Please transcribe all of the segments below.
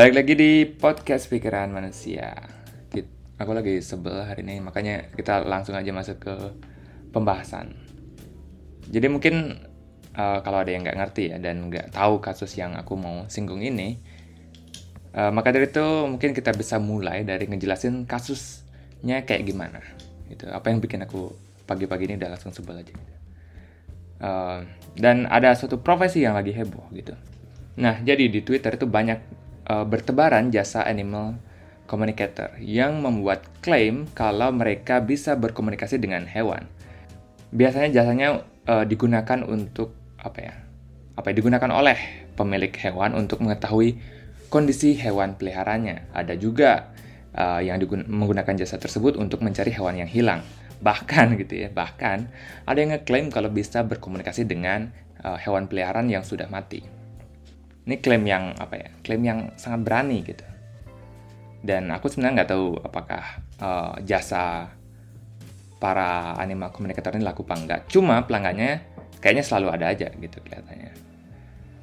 Balik lagi di podcast pikiran manusia. Aku lagi sebel hari ini, makanya kita langsung aja masuk ke pembahasan. Jadi mungkin uh, kalau ada yang nggak ngerti ya dan nggak tahu kasus yang aku mau singgung ini, uh, maka dari itu mungkin kita bisa mulai dari ngejelasin kasusnya kayak gimana. Gitu. Apa yang bikin aku pagi-pagi ini udah langsung sebel aja. Uh, dan ada suatu profesi yang lagi heboh gitu. Nah, jadi di Twitter itu banyak uh, bertebaran jasa animal communicator yang membuat klaim kalau mereka bisa berkomunikasi dengan hewan. Biasanya jasanya uh, digunakan untuk apa ya? Apa ya, digunakan oleh pemilik hewan untuk mengetahui kondisi hewan peliharanya. Ada juga uh, yang menggunakan jasa tersebut untuk mencari hewan yang hilang. Bahkan gitu ya, bahkan ada yang ngeklaim kalau bisa berkomunikasi dengan uh, hewan peliharaan yang sudah mati. Ini klaim yang apa ya? Klaim yang sangat berani gitu. Dan aku sebenarnya nggak tahu apakah uh, jasa para animal communicator ini laku apa enggak cuma pelanggannya kayaknya selalu ada aja gitu kelihatannya.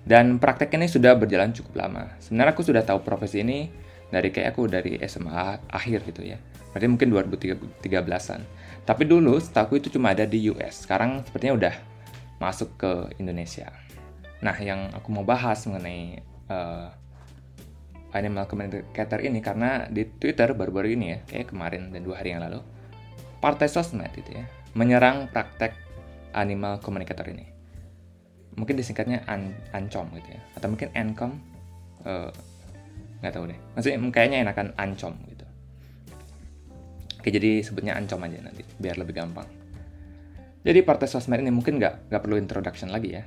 Dan praktek ini sudah berjalan cukup lama. Sebenarnya aku sudah tahu profesi ini dari kayak aku dari SMA akhir gitu ya. Berarti mungkin 2013an tapi dulu setahu itu cuma ada di US sekarang sepertinya udah masuk ke Indonesia nah yang aku mau bahas mengenai uh, animal communicator ini karena di Twitter baru-baru ini ya, kayak kemarin dan dua hari yang lalu, partai sosmed itu ya, menyerang praktek animal communicator ini. Mungkin disingkatnya an ancom gitu ya, atau mungkin ancom, uh, nggak tahu deh. Maksudnya kayaknya enakan ancom gitu. Oke, jadi sebutnya ancom aja nanti, biar lebih gampang. Jadi partai sosmed ini mungkin nggak nggak perlu introduction lagi ya.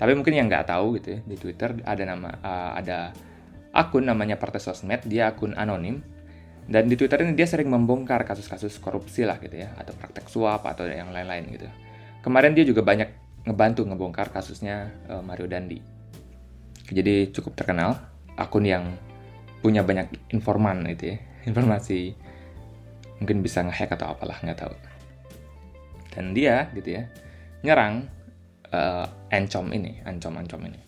Tapi mungkin yang nggak tahu gitu ya di Twitter ada nama uh, ada akun namanya Partai Sosmed, dia akun anonim. Dan di Twitter ini dia sering membongkar kasus-kasus korupsi lah gitu ya, atau praktek suap atau yang lain-lain gitu. Kemarin dia juga banyak ngebantu ngebongkar kasusnya uh, Mario Dandi. Jadi cukup terkenal, akun yang punya banyak informan itu ya, informasi mungkin bisa ngehack atau apalah nggak tahu. Dan dia gitu ya nyerang uh, Encom ini, Ancom-Ancom ini.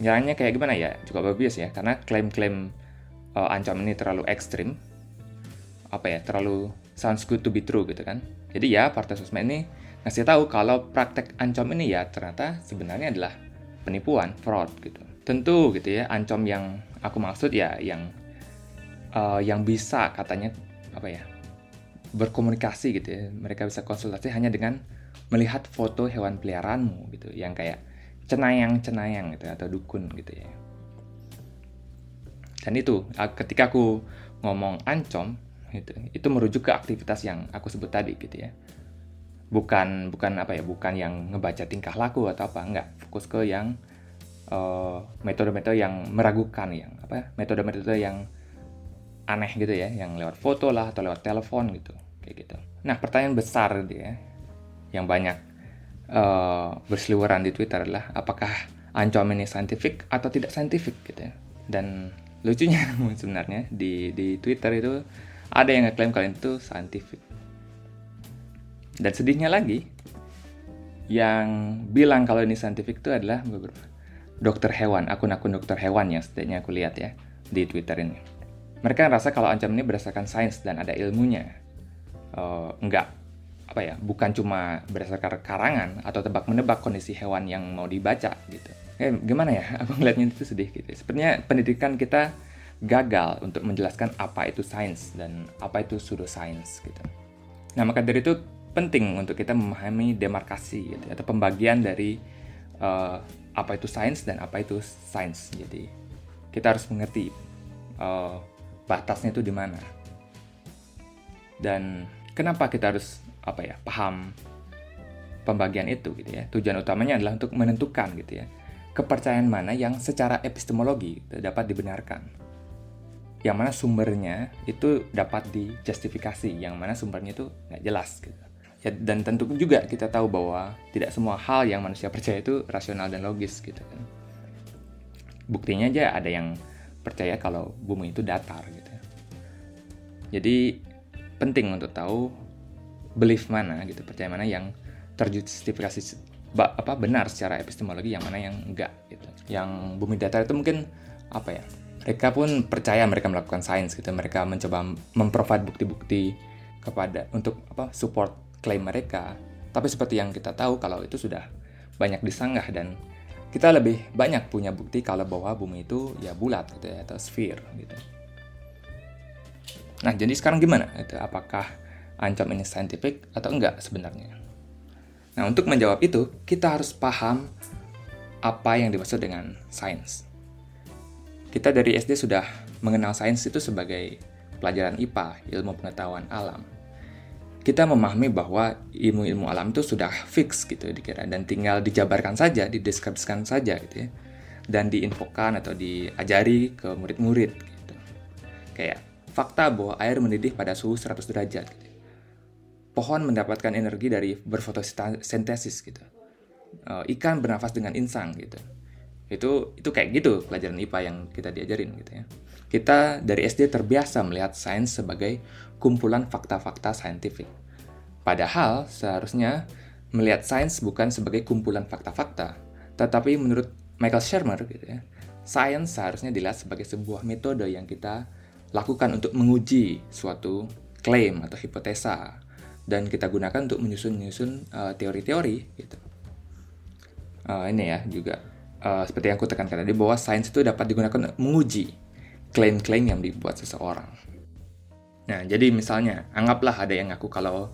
Nyerangnya kayak gimana ya? Cukup obvious ya karena klaim-klaim uh, ancaman ini terlalu ekstrim. Apa ya? Terlalu sounds good to be true gitu kan. Jadi ya partai sosmed ini ngasih tahu kalau praktek ancam ini ya ternyata sebenarnya adalah penipuan fraud gitu. Tentu gitu ya ancam yang aku maksud ya yang uh, yang bisa katanya apa ya berkomunikasi gitu ya. Mereka bisa konsultasi hanya dengan melihat foto hewan peliharaanmu gitu yang kayak cenayang-cenayang gitu atau dukun gitu ya. Dan itu ketika aku ngomong ancom gitu, itu merujuk ke aktivitas yang aku sebut tadi gitu ya. Bukan bukan apa ya, bukan yang ngebaca tingkah laku atau apa, enggak, fokus ke yang eh, metode-metode uh, yang meragukan yang apa ya, metode-metode yang aneh gitu ya, yang lewat foto lah atau lewat telepon gitu, kayak gitu. Nah, pertanyaan besar dia yang banyak uh, berseliweran di Twitter adalah apakah ancaman ini saintifik atau tidak saintifik gitu ya. Dan lucunya sebenarnya di di Twitter itu ada yang ngeklaim kalian itu saintifik. Dan sedihnya lagi yang bilang kalau ini saintifik itu adalah dokter hewan, akun-akun dokter hewan yang setidaknya aku lihat ya di Twitter ini. Mereka merasa kalau ancaman ini berdasarkan sains dan ada ilmunya. Uh, enggak, apa ya bukan cuma berdasarkan karangan atau tebak menebak kondisi hewan yang mau dibaca gitu. Eh, gimana ya? Aku ngeliatnya itu sedih gitu. Sepertinya pendidikan kita gagal untuk menjelaskan apa itu sains dan apa itu pseudoscience gitu. Nah maka dari itu penting untuk kita memahami demarkasi gitu atau pembagian dari uh, apa itu sains dan apa itu sains. Jadi kita harus mengerti uh, batasnya itu di mana. Dan kenapa kita harus apa ya paham pembagian itu gitu ya. Tujuan utamanya adalah untuk menentukan gitu ya kepercayaan mana yang secara epistemologi dapat dibenarkan. Yang mana sumbernya itu dapat dijustifikasi yang mana sumbernya itu nggak jelas gitu. Ya, dan tentu juga kita tahu bahwa tidak semua hal yang manusia percaya itu rasional dan logis gitu kan. Buktinya aja ada yang percaya kalau bumi itu datar gitu jadi penting untuk tahu belief mana gitu percaya mana yang terjustifikasi apa benar secara epistemologi yang mana yang enggak gitu. Yang bumi datar itu mungkin apa ya mereka pun percaya mereka melakukan sains gitu mereka mencoba memprovide bukti-bukti kepada untuk apa support klaim mereka. Tapi seperti yang kita tahu kalau itu sudah banyak disanggah dan kita lebih banyak punya bukti kalau bahwa bumi itu ya bulat gitu ya atau sphere gitu. Nah jadi sekarang gimana? Itu apakah ancam ini scientific atau enggak sebenarnya nah untuk menjawab itu kita harus paham apa yang dimaksud dengan sains kita dari SD sudah mengenal sains itu sebagai pelajaran IPA, ilmu pengetahuan alam. Kita memahami bahwa ilmu-ilmu alam itu sudah fix gitu dikira dan tinggal dijabarkan saja, dideskripsikan saja gitu ya. Dan diinfokan atau diajari ke murid-murid gitu. Kayak fakta bahwa air mendidih pada suhu 100 derajat gitu. Pohon mendapatkan energi dari berfotosintesis gitu. Uh, ikan bernafas dengan insang gitu itu itu kayak gitu pelajaran IPA yang kita diajarin gitu ya. Kita dari SD terbiasa melihat sains sebagai kumpulan fakta-fakta saintifik. Padahal seharusnya melihat sains bukan sebagai kumpulan fakta-fakta, tetapi menurut Michael Shermer gitu ya, sains seharusnya dilihat sebagai sebuah metode yang kita lakukan untuk menguji suatu klaim atau hipotesa dan kita gunakan untuk menyusun-nyusun uh, teori-teori gitu. Uh, ini ya juga uh, seperti yang aku tekankan tadi bahwa sains itu dapat digunakan menguji klaim-klaim yang dibuat seseorang. Nah, jadi misalnya anggaplah ada yang ngaku kalau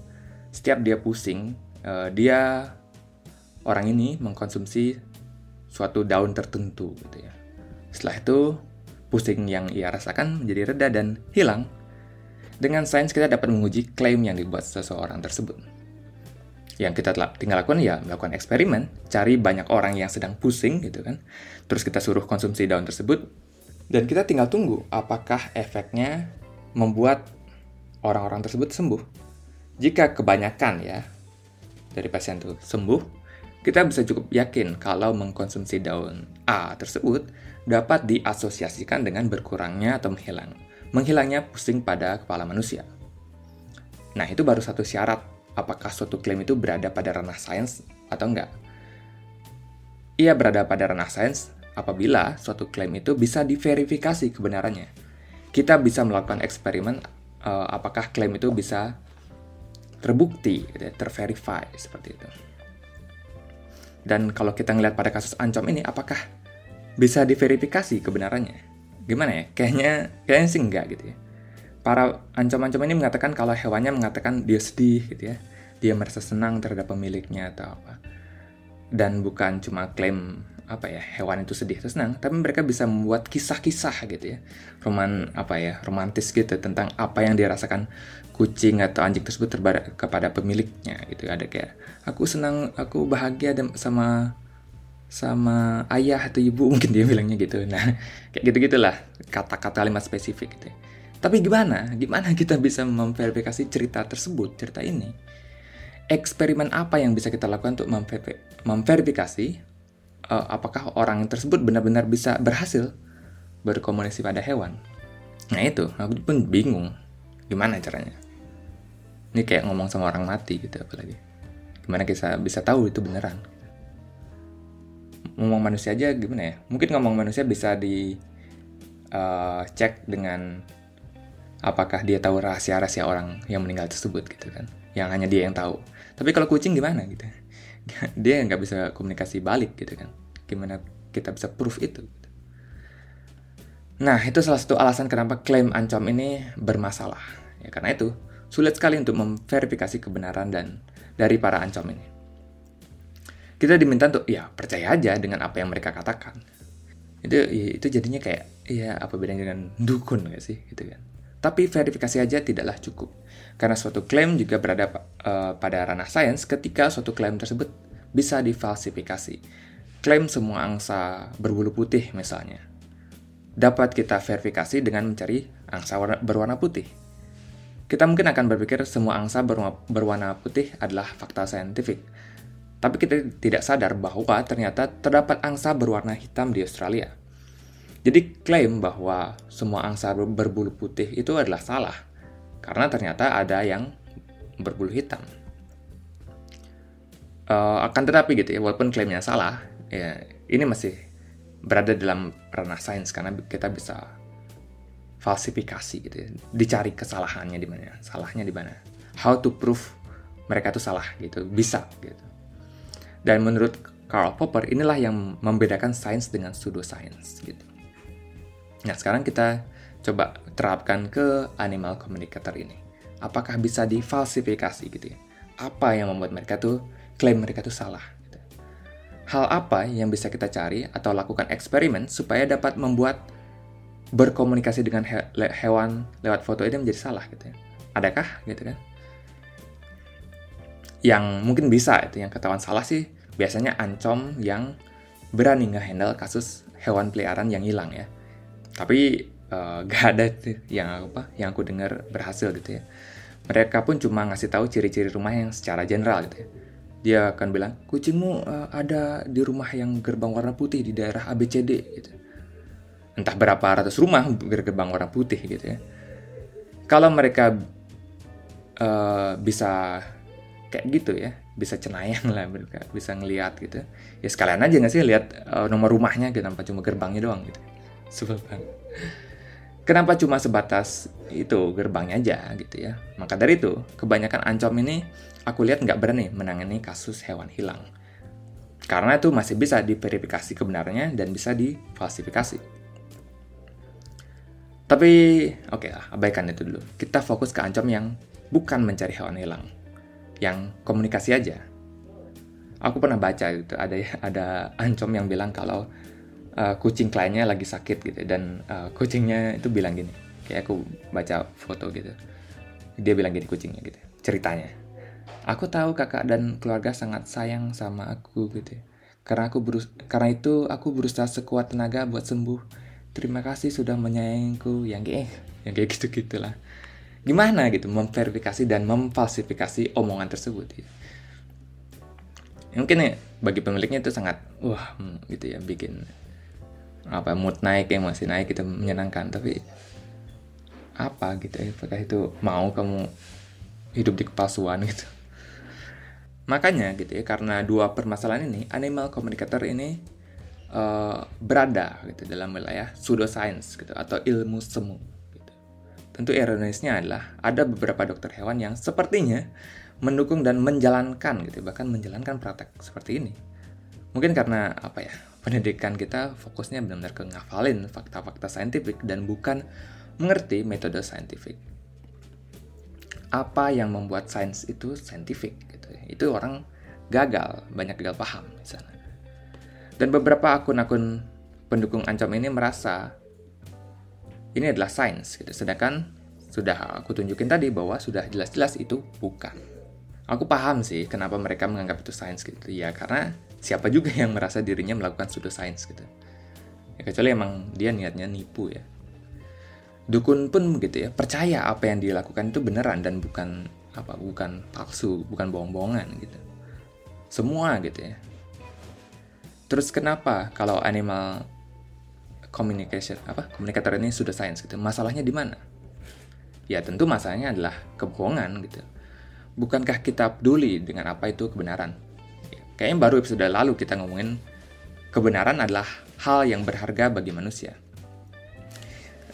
setiap dia pusing, uh, dia orang ini mengkonsumsi suatu daun tertentu gitu ya. Setelah itu pusing yang ia rasakan menjadi reda dan hilang. Dengan sains kita dapat menguji klaim yang dibuat seseorang tersebut. Yang kita tinggal lakukan ya melakukan eksperimen, cari banyak orang yang sedang pusing gitu kan. Terus kita suruh konsumsi daun tersebut dan kita tinggal tunggu apakah efeknya membuat orang-orang tersebut sembuh. Jika kebanyakan ya dari pasien itu sembuh, kita bisa cukup yakin kalau mengkonsumsi daun A tersebut dapat diasosiasikan dengan berkurangnya atau menghilang, menghilangnya pusing pada kepala manusia. Nah, itu baru satu syarat apakah suatu klaim itu berada pada ranah sains atau enggak. Ia berada pada ranah sains apabila suatu klaim itu bisa diverifikasi kebenarannya. Kita bisa melakukan eksperimen uh, apakah klaim itu bisa terbukti, gitu ya, terverify seperti itu. Dan kalau kita ngelihat pada kasus Ancom ini, apakah bisa diverifikasi kebenarannya? Gimana ya? Kayaknya, kayaknya sih enggak gitu ya. Para ancam-ancam ini mengatakan kalau hewannya mengatakan dia sedih gitu ya. Dia merasa senang terhadap pemiliknya atau apa. Dan bukan cuma klaim apa ya hewan itu sedih atau senang tapi mereka bisa membuat kisah-kisah gitu ya. Roman apa ya romantis gitu tentang apa yang dirasakan kucing atau anjing tersebut terhadap kepada pemiliknya gitu. Ada kayak aku senang aku bahagia sama sama ayah atau ibu mungkin dia bilangnya gitu nah kayak gitu gitulah kata-kata kalimat spesifik gitu ya. Tapi gimana? Gimana kita bisa memverifikasi cerita tersebut, cerita ini? Eksperimen apa yang bisa kita lakukan untuk memverifikasi uh, apakah orang tersebut benar-benar bisa berhasil berkomunikasi pada hewan? Nah itu, aku pun bingung. Gimana caranya? Ini kayak ngomong sama orang mati gitu apalagi. Gimana kita bisa tahu itu beneran? Ngomong manusia aja gimana ya? Mungkin ngomong manusia bisa di uh, cek dengan apakah dia tahu rahasia-rahasia orang yang meninggal tersebut gitu kan? Yang hanya dia yang tahu. Tapi kalau kucing gimana gitu? Dia nggak bisa komunikasi balik gitu kan? Gimana kita bisa proof itu gitu. nah itu salah satu alasan kenapa klaim ancam ini bermasalah. Ya karena itu sulit sekali untuk memverifikasi kebenaran dan dari para ancam ini kita diminta untuk ya percaya aja dengan apa yang mereka katakan. Itu itu jadinya kayak ya apa bedanya dengan dukun gak sih? Gitu kan. Tapi verifikasi aja tidaklah cukup, karena suatu klaim juga berada uh, pada ranah sains ketika suatu klaim tersebut bisa difalsifikasi. Klaim semua angsa berbulu putih misalnya, dapat kita verifikasi dengan mencari angsa warna, berwarna putih. Kita mungkin akan berpikir semua angsa berwarna putih adalah fakta saintifik, tapi kita tidak sadar bahwa ternyata terdapat angsa berwarna hitam di Australia. Jadi klaim bahwa semua angsa berbulu putih itu adalah salah, karena ternyata ada yang berbulu hitam. Uh, akan tetapi gitu ya, walaupun klaimnya salah, ya ini masih berada dalam ranah sains karena kita bisa falsifikasi gitu ya. Dicari kesalahannya di mana, salahnya di mana. How to prove mereka itu salah gitu, bisa gitu. Dan menurut Karl Popper inilah yang membedakan sains dengan pseudoscience gitu. Nah, sekarang kita coba terapkan ke animal communicator ini. Apakah bisa difalsifikasi gitu ya? Apa yang membuat mereka tuh klaim mereka tuh salah? Gitu. Hal apa yang bisa kita cari atau lakukan eksperimen supaya dapat membuat berkomunikasi dengan he hewan lewat foto ini menjadi salah gitu ya? Adakah gitu kan? Yang mungkin bisa itu yang ketahuan salah sih biasanya ancom yang berani ngehandle kasus hewan peliharaan yang hilang ya. Tapi uh, gak ada tuh yang apa yang aku dengar berhasil gitu ya. Mereka pun cuma ngasih tahu ciri-ciri rumah yang secara general gitu ya. Dia akan bilang kucingmu uh, ada di rumah yang gerbang warna putih di daerah ABCD gitu. Entah berapa ratus rumah gerbang warna putih gitu ya. Kalau mereka uh, bisa kayak gitu ya bisa cenayang lah mereka bisa ngelihat gitu ya sekalian aja nggak sih lihat uh, nomor rumahnya gitu tanpa cuma gerbangnya doang gitu banget Kenapa cuma sebatas itu gerbangnya aja gitu ya? Maka dari itu, kebanyakan ancom ini aku lihat nggak berani menangani kasus hewan hilang. Karena itu masih bisa diverifikasi kebenarannya dan bisa difalsifikasi. Tapi, oke okay lah, abaikan itu dulu. Kita fokus ke ancom yang bukan mencari hewan hilang. Yang komunikasi aja. Aku pernah baca gitu, ada ada ancom yang bilang kalau uh, kucing kliennya lagi sakit gitu dan uh, kucingnya itu bilang gini kayak aku baca foto gitu. Dia bilang gini kucingnya gitu ceritanya. Aku tahu kakak dan keluarga sangat sayang sama aku gitu. Karena aku berus karena itu aku berusaha sekuat tenaga buat sembuh. Terima kasih sudah menyayangiku yang kayak yang kayak gitu gitulah gimana gitu memverifikasi dan memfalsifikasi omongan tersebut gitu. mungkin ya bagi pemiliknya itu sangat wah hmm, gitu ya bikin apa mood naik emosi naik itu menyenangkan tapi apa gitu ya apakah itu mau kamu hidup di kepalsuan gitu makanya gitu ya karena dua permasalahan ini animal communicator ini uh, berada gitu dalam wilayah pseudoscience gitu atau ilmu semu. Tentu ironisnya adalah ada beberapa dokter hewan yang sepertinya mendukung dan menjalankan gitu bahkan menjalankan praktek seperti ini mungkin karena apa ya pendidikan kita fokusnya benar-benar ke ngafalin fakta-fakta saintifik dan bukan mengerti metode saintifik. Apa yang membuat sains itu saintifik gitu. Ya? Itu orang gagal, banyak gagal paham di sana. Dan beberapa akun-akun pendukung ancam ini merasa ini adalah sains gitu. Sedangkan sudah aku tunjukin tadi bahwa sudah jelas-jelas itu bukan. Aku paham sih kenapa mereka menganggap itu sains gitu. Ya karena siapa juga yang merasa dirinya melakukan pseudoscience gitu ya kecuali emang dia niatnya nipu ya dukun pun gitu ya percaya apa yang dilakukan itu beneran dan bukan apa bukan palsu bukan bohong-bohongan gitu semua gitu ya terus kenapa kalau animal communication apa komunikator ini sudah science gitu masalahnya di mana ya tentu masalahnya adalah kebohongan gitu bukankah kita peduli dengan apa itu kebenaran Kayaknya baru episode lalu kita ngomongin kebenaran adalah hal yang berharga bagi manusia.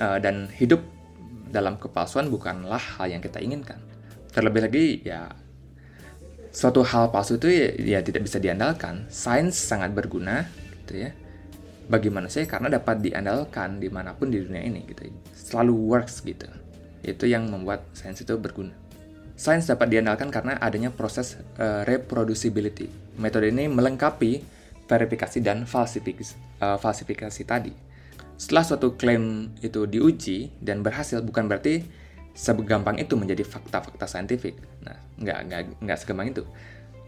Uh, dan hidup dalam kepalsuan bukanlah hal yang kita inginkan. Terlebih lagi ya suatu hal palsu itu ya, ya tidak bisa diandalkan. Sains sangat berguna gitu ya bagi manusia karena dapat diandalkan di mana pun di dunia ini gitu. Selalu works gitu. Itu yang membuat sains itu berguna. Sains dapat diandalkan karena adanya proses uh, reproducibility. Metode ini melengkapi verifikasi dan falsifikasi, uh, falsifikasi tadi. Setelah suatu klaim itu diuji dan berhasil, bukan berarti segampang itu menjadi fakta-fakta saintifik. Nah, nggak, nggak, nggak segampang itu.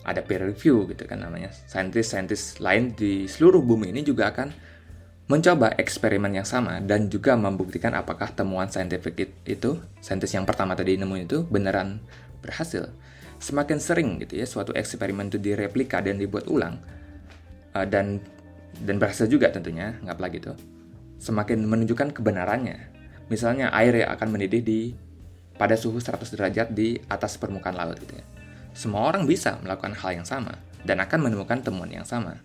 Ada peer review gitu kan namanya. Saintis-saintis lain di seluruh bumi ini juga akan mencoba eksperimen yang sama dan juga membuktikan apakah temuan saintifik itu, saintis yang pertama tadi nemu itu beneran berhasil. Semakin sering gitu ya suatu eksperimen itu direplika dan dibuat ulang uh, dan dan berhasil juga tentunya, nggak lagi itu. Semakin menunjukkan kebenarannya. Misalnya air yang akan mendidih di pada suhu 100 derajat di atas permukaan laut gitu ya. Semua orang bisa melakukan hal yang sama dan akan menemukan temuan yang sama.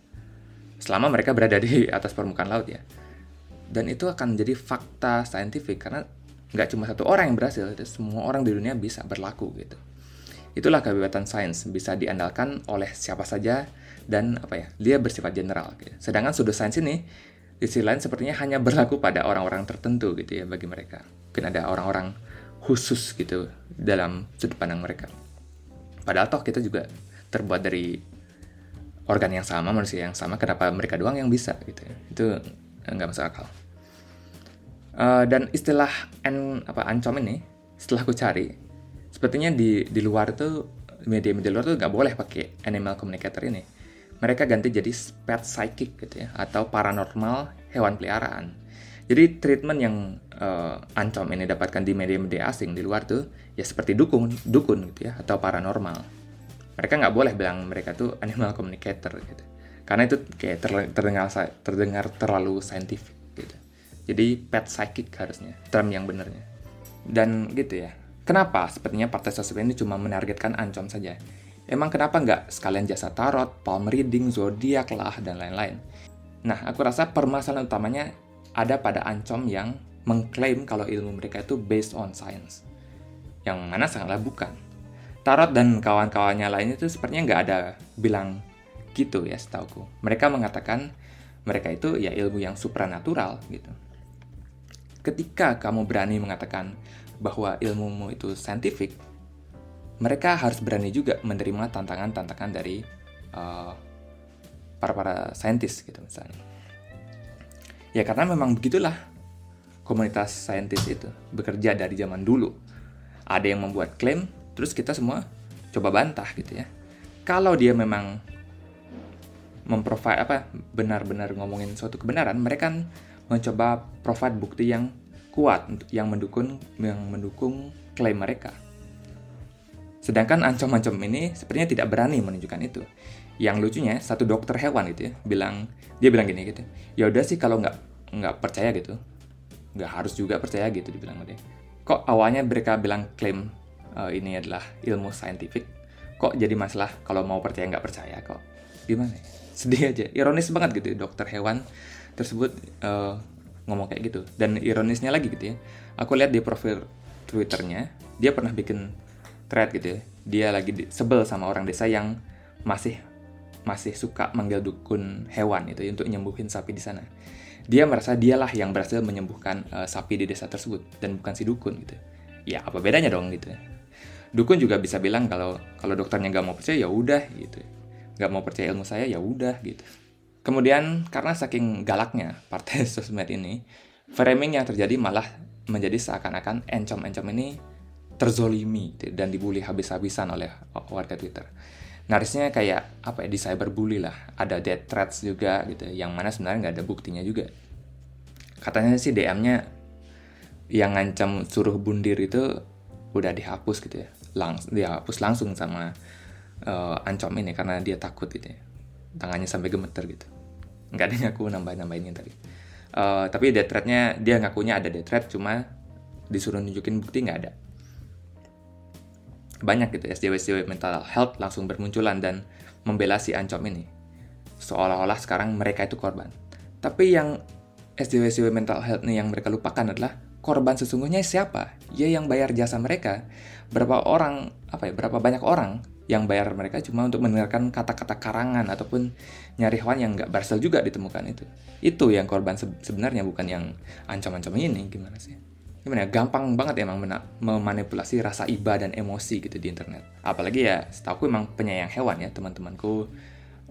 selama mereka berada di atas permukaan laut ya dan itu akan menjadi fakta saintifik karena nggak cuma satu orang yang berhasil itu semua orang di dunia bisa berlaku gitu itulah kebebasan sains bisa diandalkan oleh siapa saja dan apa ya dia bersifat general gitu. sedangkan sudut sains ini di sisi lain sepertinya hanya berlaku pada orang-orang tertentu gitu ya bagi mereka mungkin ada orang-orang khusus gitu dalam sudut pandang mereka padahal toh kita juga terbuat dari organ yang sama manusia yang sama kenapa mereka doang yang bisa gitu ya? Itu nggak masuk akal. Uh, dan istilah apa ancom ini setelah aku cari sepertinya di di luar itu media-media luar tuh nggak boleh pakai animal communicator ini. Mereka ganti jadi pet psychic gitu ya atau paranormal hewan peliharaan jadi treatment yang uh, ancom ini dapatkan di media-media asing di luar tuh ya seperti dukun dukun gitu ya atau paranormal. Mereka nggak boleh bilang mereka tuh animal communicator gitu. Karena itu kayak terdengar terdengar terlalu saintifik gitu. Jadi pet psychic harusnya term yang benernya. Dan gitu ya kenapa sepertinya partai sosial ini cuma menargetkan ancom saja? Emang kenapa nggak sekalian jasa tarot palm reading zodiak lah dan lain-lain? Nah aku rasa permasalahan utamanya ada pada ancom yang mengklaim kalau ilmu mereka itu based on science yang mana sangatlah bukan tarot dan kawan-kawannya lainnya itu sepertinya nggak ada bilang Gitu ya setauku. Mereka mengatakan mereka itu ya ilmu yang supranatural gitu. Ketika kamu berani mengatakan bahwa ilmumu itu saintifik, mereka harus berani juga menerima tantangan-tantangan dari uh, para para saintis gitu misalnya. Ya karena memang begitulah komunitas saintis itu bekerja dari zaman dulu. Ada yang membuat klaim, terus kita semua coba bantah gitu ya. Kalau dia memang memprovide apa benar-benar ngomongin suatu kebenaran, mereka kan mencoba provide bukti yang kuat yang mendukung yang mendukung klaim mereka. Sedangkan ancam-ancam ini sepertinya tidak berani menunjukkan itu. Yang lucunya satu dokter hewan gitu ya bilang dia bilang gini gitu. Ya udah sih kalau nggak nggak percaya gitu, nggak harus juga percaya gitu dibilang dia. Kok awalnya mereka bilang klaim uh, ini adalah ilmu saintifik, kok jadi masalah kalau mau percaya nggak percaya kok gimana ya? sedih aja ironis banget gitu dokter hewan tersebut uh, ngomong kayak gitu dan ironisnya lagi gitu ya aku lihat di profil twitternya dia pernah bikin thread gitu ya dia lagi sebel sama orang desa yang masih masih suka manggil dukun hewan itu untuk nyembuhin sapi di sana. Dia merasa dialah yang berhasil menyembuhkan uh, sapi di desa tersebut dan bukan si dukun gitu. Ya apa bedanya dong gitu? Dukun juga bisa bilang kalau kalau dokternya nggak mau percaya ya udah gitu. Nggak mau percaya ilmu saya ya udah gitu. Kemudian karena saking galaknya partai sosmed ini framing yang terjadi malah menjadi seakan-akan encom-encom ini terzolimi dan dibully habis-habisan oleh warga Twitter. Narisnya kayak apa ya di cyberbully lah, ada death threats juga gitu, yang mana sebenarnya nggak ada buktinya juga. Katanya sih DM-nya yang ngancam suruh bundir itu udah dihapus gitu ya, langsung dihapus langsung sama uh, ancam ini karena dia takut gitu ya. Tangannya sampai gemeter gitu. Nggak ada ngaku nambah-nambahinnya tadi. Uh, tapi death threat-nya dia ngakunya ada death threat cuma disuruh nunjukin bukti nggak ada. Banyak gitu SJW-SJW mental health langsung bermunculan dan membela si ancam ini. Seolah-olah sekarang mereka itu korban. Tapi yang SJW-SJW mental health nih yang mereka lupakan adalah korban sesungguhnya siapa? Ya yang bayar jasa mereka. Berapa orang, apa ya, berapa banyak orang yang bayar mereka cuma untuk mendengarkan kata-kata karangan ataupun nyari hewan yang nggak berhasil juga ditemukan itu. Itu yang korban se sebenarnya bukan yang ancam-ancam ini gimana sih? Gimana ya? Gampang banget emang memanipulasi rasa iba dan emosi gitu di internet. Apalagi ya, setahu emang penyayang hewan ya teman-temanku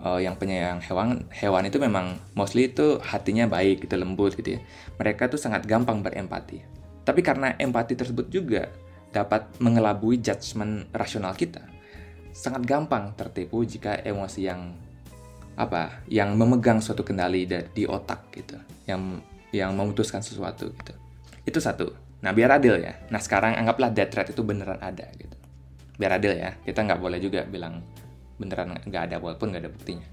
uh, yang penyayang hewan hewan itu memang mostly itu hatinya baik gitu lembut gitu ya. Mereka tuh sangat gampang berempati. Tapi karena empati tersebut juga dapat mengelabui judgement rasional kita sangat gampang tertipu jika emosi yang apa yang memegang suatu kendali di otak gitu yang yang memutuskan sesuatu gitu itu satu. Nah biar adil ya. Nah sekarang anggaplah death threat itu beneran ada gitu. Biar adil ya. Kita nggak boleh juga bilang beneran nggak ada walaupun nggak ada buktinya.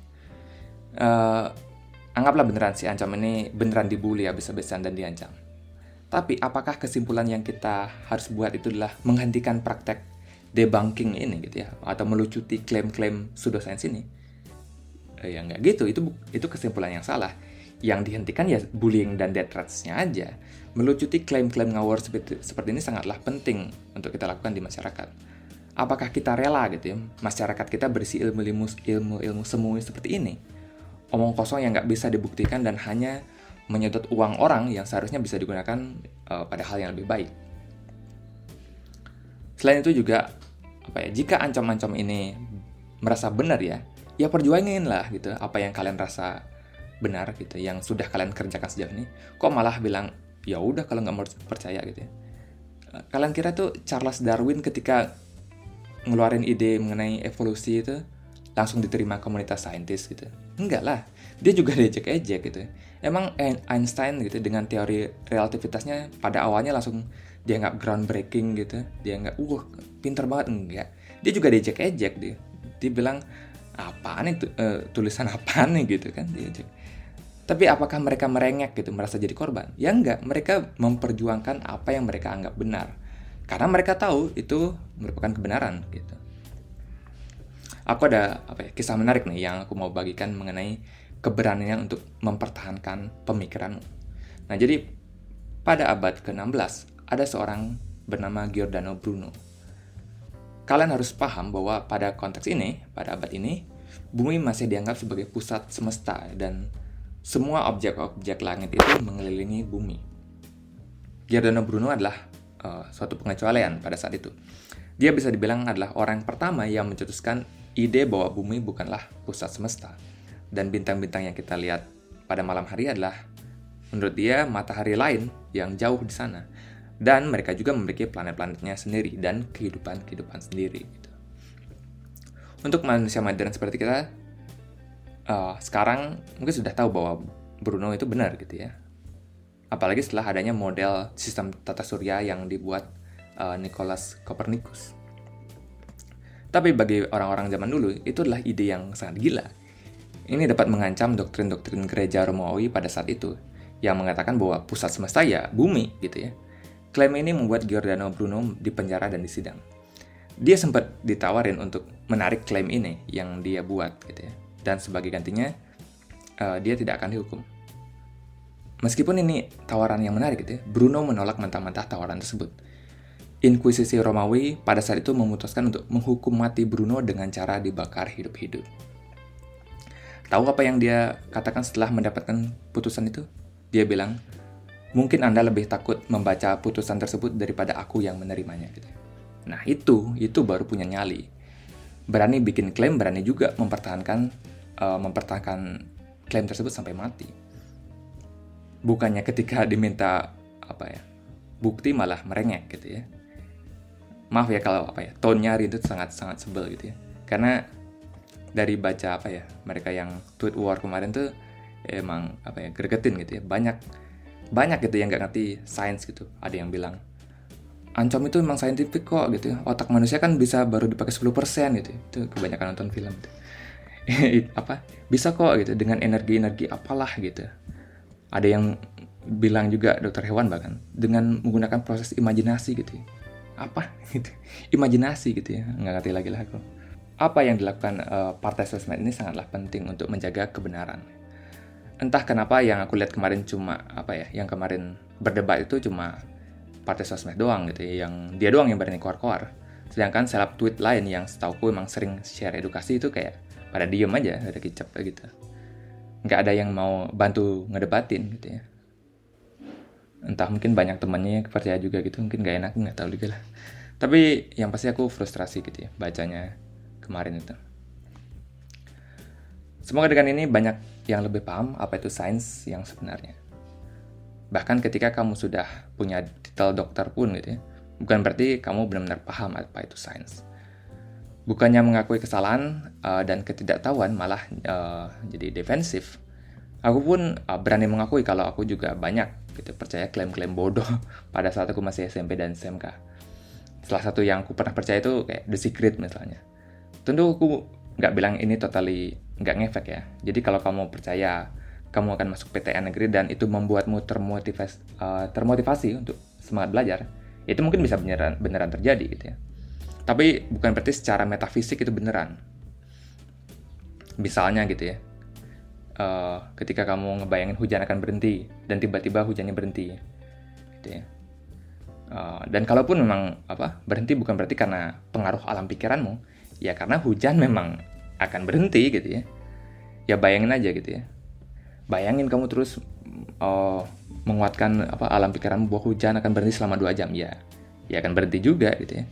Uh, anggaplah beneran si ancam ini beneran dibully habis-habisan dan diancam. Tapi apakah kesimpulan yang kita harus buat itu adalah menghentikan praktek debunking ini gitu ya? Atau melucuti klaim-klaim pseudoscience ini? Eh, ya nggak gitu. Itu itu kesimpulan yang salah yang dihentikan ya bullying dan death threats-nya aja. Melucuti klaim-klaim ngawur seperti, seperti ini sangatlah penting untuk kita lakukan di masyarakat. Apakah kita rela gitu ya? Masyarakat kita berisi ilmu-ilmu ilmu-ilmu semu seperti ini. Omong kosong yang nggak bisa dibuktikan dan hanya menyedot uang orang yang seharusnya bisa digunakan uh, pada hal yang lebih baik. Selain itu juga apa ya jika ancam-ancam ini merasa benar ya ya perjuangin lah gitu. Apa yang kalian rasa benar gitu yang sudah kalian kerjakan sejauh ini kok malah bilang ya udah kalau nggak mau percaya gitu ya. Eh, kalian kira tuh Charles Darwin ketika ngeluarin ide mengenai evolusi itu langsung diterima komunitas saintis gitu? Enggak lah dia juga diejek-ejek gitu. Emang Einstein gitu dengan teori relativitasnya pada awalnya langsung dia nggak groundbreaking gitu. Dia nggak uh pinter banget. Enggak dia juga diejek-ejek dia. Dia bilang apaan itu uh, tulisan apaan nih? Gitu kan diejek tapi apakah mereka merengek gitu merasa jadi korban? Ya enggak, mereka memperjuangkan apa yang mereka anggap benar. Karena mereka tahu itu merupakan kebenaran gitu. Aku ada apa ya, kisah menarik nih yang aku mau bagikan mengenai keberanian untuk mempertahankan pemikiran. Nah, jadi pada abad ke-16 ada seorang bernama Giordano Bruno. Kalian harus paham bahwa pada konteks ini, pada abad ini, bumi masih dianggap sebagai pusat semesta dan semua objek-objek langit itu mengelilingi bumi. Giordano Bruno adalah uh, suatu pengecualian pada saat itu. Dia bisa dibilang adalah orang pertama yang mencetuskan ide bahwa bumi bukanlah pusat semesta. Dan bintang-bintang yang kita lihat pada malam hari adalah menurut dia matahari lain yang jauh di sana. Dan mereka juga memiliki planet-planetnya sendiri dan kehidupan-kehidupan sendiri. Gitu. Untuk manusia modern seperti kita, uh, sekarang mungkin sudah tahu bahwa Bruno itu benar gitu ya. Apalagi setelah adanya model sistem tata surya yang dibuat uh, Nicholas Copernicus. Tapi bagi orang-orang zaman dulu, itu adalah ide yang sangat gila. Ini dapat mengancam doktrin-doktrin gereja Romawi pada saat itu, yang mengatakan bahwa pusat semesta ya bumi gitu ya. Klaim ini membuat Giordano Bruno dipenjara dan disidang. Dia sempat ditawarin untuk menarik klaim ini yang dia buat gitu ya dan sebagai gantinya uh, dia tidak akan dihukum. Meskipun ini tawaran yang menarik gitu ya, Bruno menolak mentah-mentah tawaran tersebut. Inkuisisi Romawi pada saat itu memutuskan untuk menghukum mati Bruno dengan cara dibakar hidup-hidup. Tahu apa yang dia katakan setelah mendapatkan putusan itu? Dia bilang, mungkin Anda lebih takut membaca putusan tersebut daripada aku yang menerimanya. Gitu. Nah itu, itu baru punya nyali. Berani bikin klaim, berani juga mempertahankan uh, mempertahankan klaim tersebut sampai mati. Bukannya ketika diminta apa ya bukti malah merengek gitu ya. Maaf ya kalau apa ya tonnya hari itu sangat sangat sebel gitu ya. Karena dari baca apa ya mereka yang tweet war kemarin tuh emang apa ya gregetin gitu ya banyak banyak gitu yang nggak ngerti sains gitu ada yang bilang ancam itu memang saintifik kok gitu ya. otak manusia kan bisa baru dipakai 10% gitu ya. itu kebanyakan nonton film gitu apa? Bisa kok gitu dengan energi-energi apalah gitu. Ada yang bilang juga dokter hewan bahkan dengan menggunakan proses imajinasi gitu ya. apa? Gitu. Imajinasi gitu ya nggak ngerti lagi lah aku. Apa yang dilakukan uh, partai sosmed ini sangatlah penting untuk menjaga kebenaran. Entah kenapa yang aku lihat kemarin cuma apa ya yang kemarin berdebat itu cuma partai sosmed doang gitu ya yang dia doang yang berani keluar-keluar. Sedangkan seleb tweet lain yang setauku emang sering share edukasi itu kayak pada diem aja ada kicap gitu. Nggak ada yang mau bantu ngedebatin gitu ya. Entah mungkin banyak temannya percaya juga gitu mungkin nggak enak nggak tahu juga lah. Tapi yang pasti aku frustrasi gitu ya bacanya kemarin itu. Semoga dengan ini banyak yang lebih paham apa itu sains yang sebenarnya. Bahkan ketika kamu sudah punya titel dokter pun gitu ya bukan berarti kamu benar-benar paham apa itu sains bukannya mengakui kesalahan uh, dan ketidaktahuan malah uh, jadi defensif. Aku pun uh, berani mengakui kalau aku juga banyak gitu percaya klaim-klaim bodoh pada saat aku masih SMP dan SMK. Salah satu yang aku pernah percaya itu kayak The Secret misalnya. Tentu aku nggak bilang ini totally nggak ngefek ya. Jadi kalau kamu percaya kamu akan masuk PTN negeri dan itu membuatmu termotivasi, uh, termotivasi untuk semangat belajar, itu mungkin bisa beneran beneran terjadi gitu ya. Tapi bukan berarti secara metafisik itu beneran. Misalnya gitu ya, uh, ketika kamu ngebayangin hujan akan berhenti dan tiba-tiba hujannya berhenti gitu ya. Uh, dan kalaupun memang apa berhenti bukan berarti karena pengaruh alam pikiranmu ya karena hujan memang akan berhenti gitu ya. Ya bayangin aja gitu ya. Bayangin kamu terus uh, menguatkan apa alam pikiranmu bahwa hujan akan berhenti selama dua jam ya. Ya akan berhenti juga gitu ya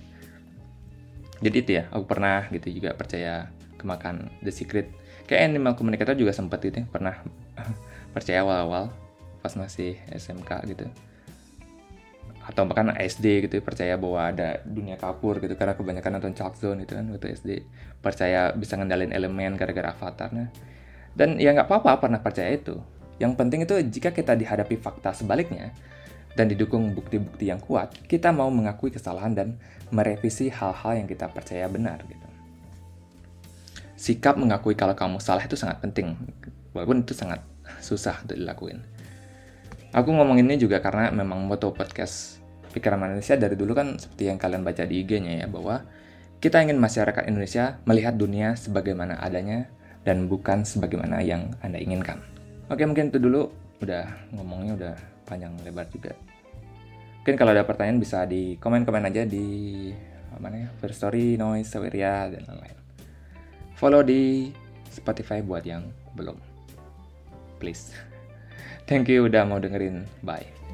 jadi itu ya aku pernah gitu juga percaya kemakan The Secret. Kayak Animal Communicator juga sempat gitu ya, pernah percaya awal-awal pas masih SMK gitu. Atau bahkan SD gitu percaya bahwa ada dunia kapur gitu karena kebanyakan nonton Chalk Zone gitu kan waktu SD percaya bisa ngendalin elemen gara-gara avatar nah dan ya nggak apa-apa pernah percaya itu. Yang penting itu jika kita dihadapi fakta sebaliknya dan didukung bukti-bukti yang kuat kita mau mengakui kesalahan dan merevisi hal-hal yang kita percaya benar gitu sikap mengakui kalau kamu salah itu sangat penting walaupun itu sangat susah untuk dilakuin Aku ngomong ini juga karena memang moto podcast Pikiran Manusia dari dulu kan seperti yang kalian baca di IG-nya ya, bahwa kita ingin masyarakat Indonesia melihat dunia sebagaimana adanya dan bukan sebagaimana yang Anda inginkan. Oke, mungkin itu dulu. Udah ngomongnya udah panjang lebar juga. Mungkin kalau ada pertanyaan bisa di komen-komen aja di mana ya, First Story, Noise, Saweria, dan lain-lain. Follow di Spotify buat yang belum. Please. Thank you udah mau dengerin. Bye.